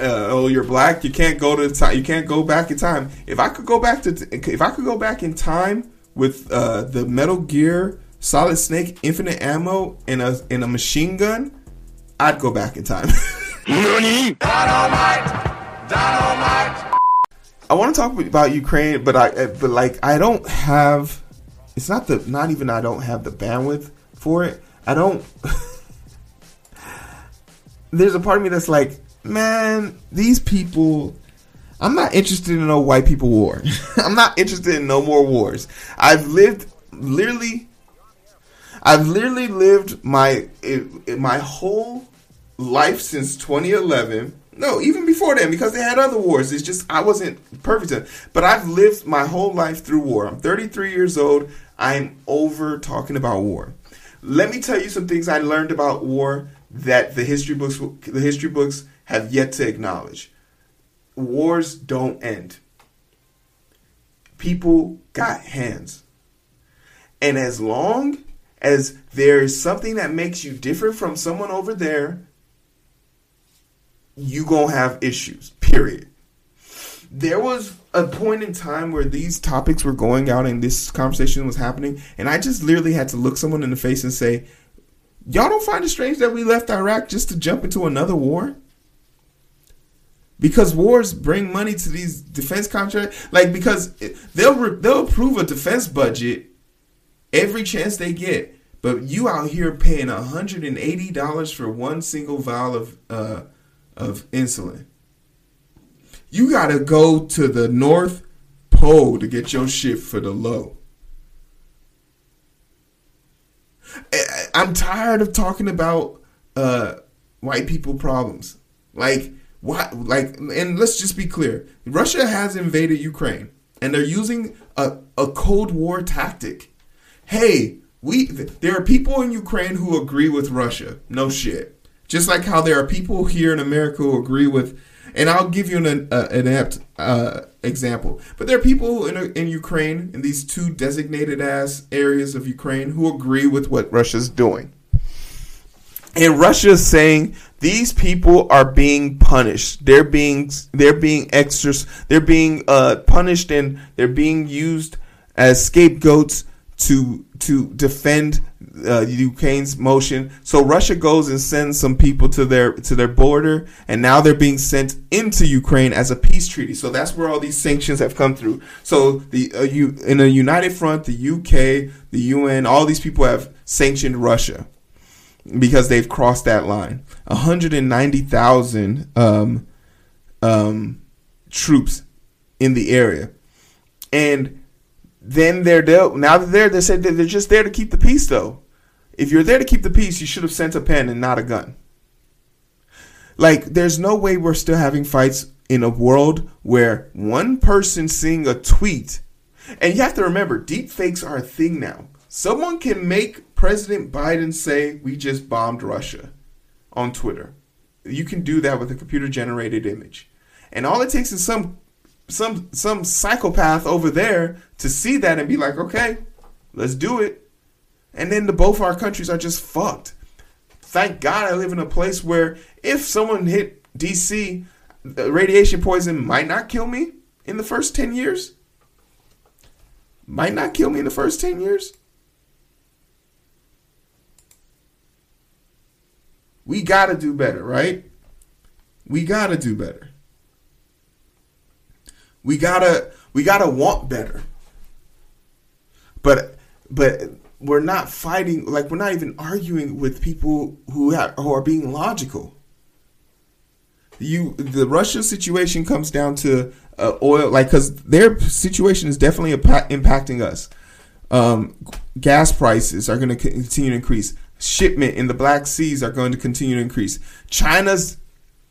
uh, oh, you're black. You can't go to time. You can't go back in time. If I could go back to, if I could go back in time with uh, the Metal Gear Solid Snake infinite ammo and a and a machine gun, I'd go back in time. I want to talk about Ukraine, but I uh, but like I don't have. It's not the not even I don't have the bandwidth for it. I don't. there's a part of me that's like man, these people. I'm not interested in no white people war. I'm not interested in no more wars. I've lived literally. I've literally lived my my whole life since 2011. No, even before then, because they had other wars. It's just I wasn't perfect. But I've lived my whole life through war. I'm 33 years old. I'm over talking about war. Let me tell you some things I learned about war that the history books the history books have yet to acknowledge. Wars don't end. People got hands. And as long as there is something that makes you different from someone over there, you going to have issues. Period. There was a point in time where these topics were going out and this conversation was happening, and I just literally had to look someone in the face and say, Y'all don't find it strange that we left Iraq just to jump into another war? Because wars bring money to these defense contracts. Like because they'll they'll approve a defense budget every chance they get, but you out here paying hundred and eighty dollars for one single vial of uh, of insulin. You gotta go to the North Pole to get your shit for the low. I'm tired of talking about uh, white people problems. Like Like, and let's just be clear: Russia has invaded Ukraine, and they're using a, a Cold War tactic. Hey, we there are people in Ukraine who agree with Russia. No shit. Just like how there are people here in America who agree with, and I'll give you an uh, an apt uh, example. But there are people in in Ukraine in these two designated as areas of Ukraine who agree with what Russia's doing. And Russia is saying these people are being punished. They're being they're being extras. They're being uh, punished and they're being used as scapegoats to to defend uh, Ukraine's motion. So Russia goes and sends some people to their to their border, and now they're being sent into Ukraine as a peace treaty. So that's where all these sanctions have come through. So the uh, you in a united front, the UK, the UN, all these people have sanctioned Russia because they've crossed that line. 190,000 um, um, troops in the area. And then they're there. Now that they're, they said they're just there to keep the peace, though. If you're there to keep the peace, you should have sent a pen and not a gun. Like, there's no way we're still having fights in a world where one person seeing a tweet, and you have to remember, deep fakes are a thing now. Someone can make President Biden say, We just bombed Russia on Twitter. You can do that with a computer generated image. And all it takes is some some some psychopath over there to see that and be like, okay, let's do it. And then the both our countries are just fucked. Thank God I live in a place where if someone hit DC, radiation poison might not kill me in the first 10 years. Might not kill me in the first 10 years. We got to do better, right? We got to do better. We got to we got to want better. But but we're not fighting like we're not even arguing with people who have, who are being logical. You the Russia situation comes down to uh, oil like cuz their situation is definitely impacting us. Um, gas prices are going to continue to increase shipment in the Black Seas are going to continue to increase. China's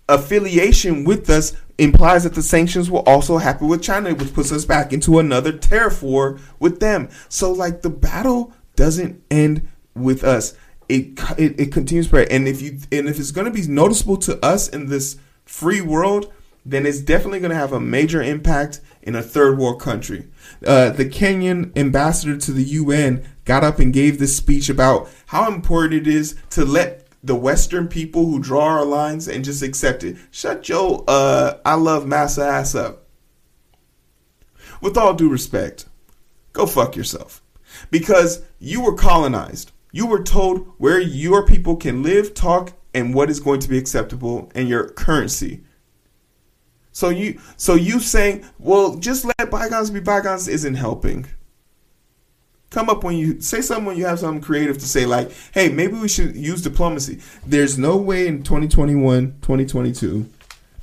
affiliation with us implies that the sanctions will also happen with China, which puts us back into another tariff war with them. So, like, the battle doesn't end with us. It, it, it continues spread. And if you and if it's going to be noticeable to us in this free world, then it's definitely going to have a major impact in a third world country. Uh, the Kenyan ambassador to the UN got up and gave this speech about how important it is to let the Western people who draw our lines and just accept it. Shut your uh, I love massa ass up. With all due respect, go fuck yourself. Because you were colonized. You were told where your people can live, talk, and what is going to be acceptable and your currency. So you so you saying, well, just let bygones be bygones isn't helping. Come up when you say something when you have something creative to say, like, hey, maybe we should use diplomacy. There's no way in 2021, 2022,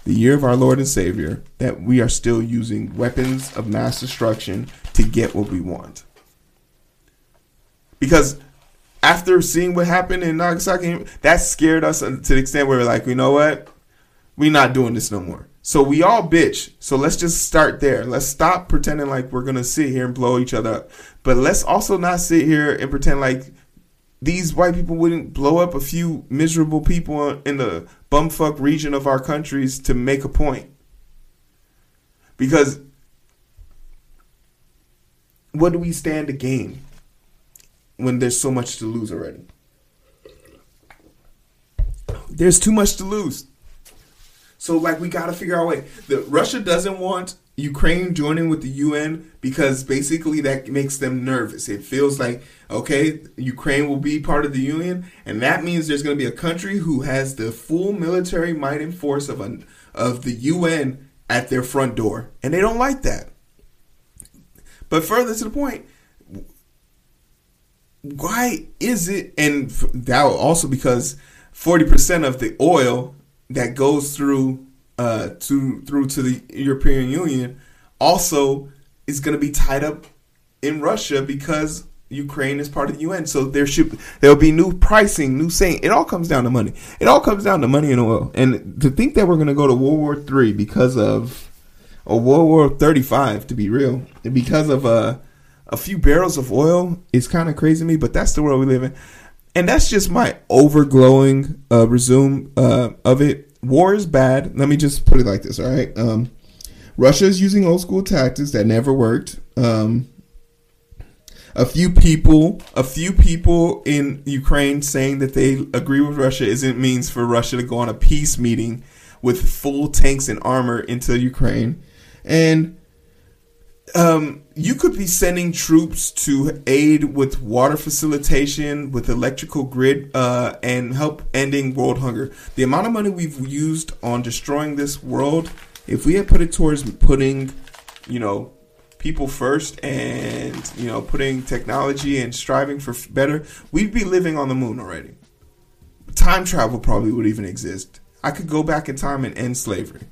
the year of our Lord and Savior, that we are still using weapons of mass destruction to get what we want. Because after seeing what happened in Nagasaki, that scared us to the extent where we're like, you know what? We're not doing this no more. So we all bitch. So let's just start there. Let's stop pretending like we're gonna sit here and blow each other up. But let's also not sit here and pretend like these white people wouldn't blow up a few miserable people in the bumfuck region of our countries to make a point. Because what do we stand to gain when there's so much to lose already? There's too much to lose. So like we got to figure out a way. The Russia doesn't want Ukraine joining with the UN because basically that makes them nervous. It feels like okay, Ukraine will be part of the union, and that means there's going to be a country who has the full military might and force of a, of the UN at their front door, and they don't like that. But further to the point, why is it? And that also because forty percent of the oil that goes through uh, to through to the European Union also is going to be tied up in Russia because Ukraine is part of the UN. So there should there'll be new pricing, new saying. It all comes down to money. It all comes down to money and oil. And to think that we're going to go to World War Three because of or World War Thirty Five, to be real, because of uh, a few barrels of oil is kind of crazy to me. But that's the world we live in and that's just my overglowing uh, resume uh, of it. War is bad. Let me just put it like this. All right. Um, Russia is using old school tactics that never worked. Um, a few people, a few people in Ukraine saying that they agree with Russia isn't means for Russia to go on a peace meeting with full tanks and armor into Ukraine. And um, you could be sending troops to aid with water facilitation, with electrical grid, uh, and help ending world hunger. The amount of money we've used on destroying this world, if we had put it towards putting, you know, people first and you know putting technology and striving for better, we'd be living on the moon already. Time travel probably would even exist. I could go back in time and end slavery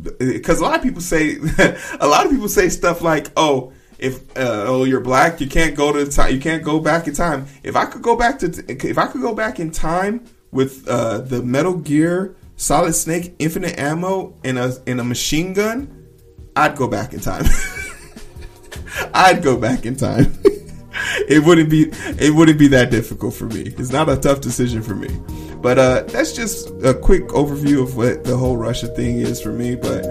because a lot of people say a lot of people say stuff like, "Oh, if uh, oh you're black, you can't go to time, you can't go back in time." If I could go back to if I could go back in time with uh, the Metal Gear Solid Snake infinite ammo and a in a machine gun, I'd go back in time. I'd go back in time. it wouldn't be it wouldn't be that difficult for me. It's not a tough decision for me. But uh, that's just a quick overview of what the whole Russia thing is for me. But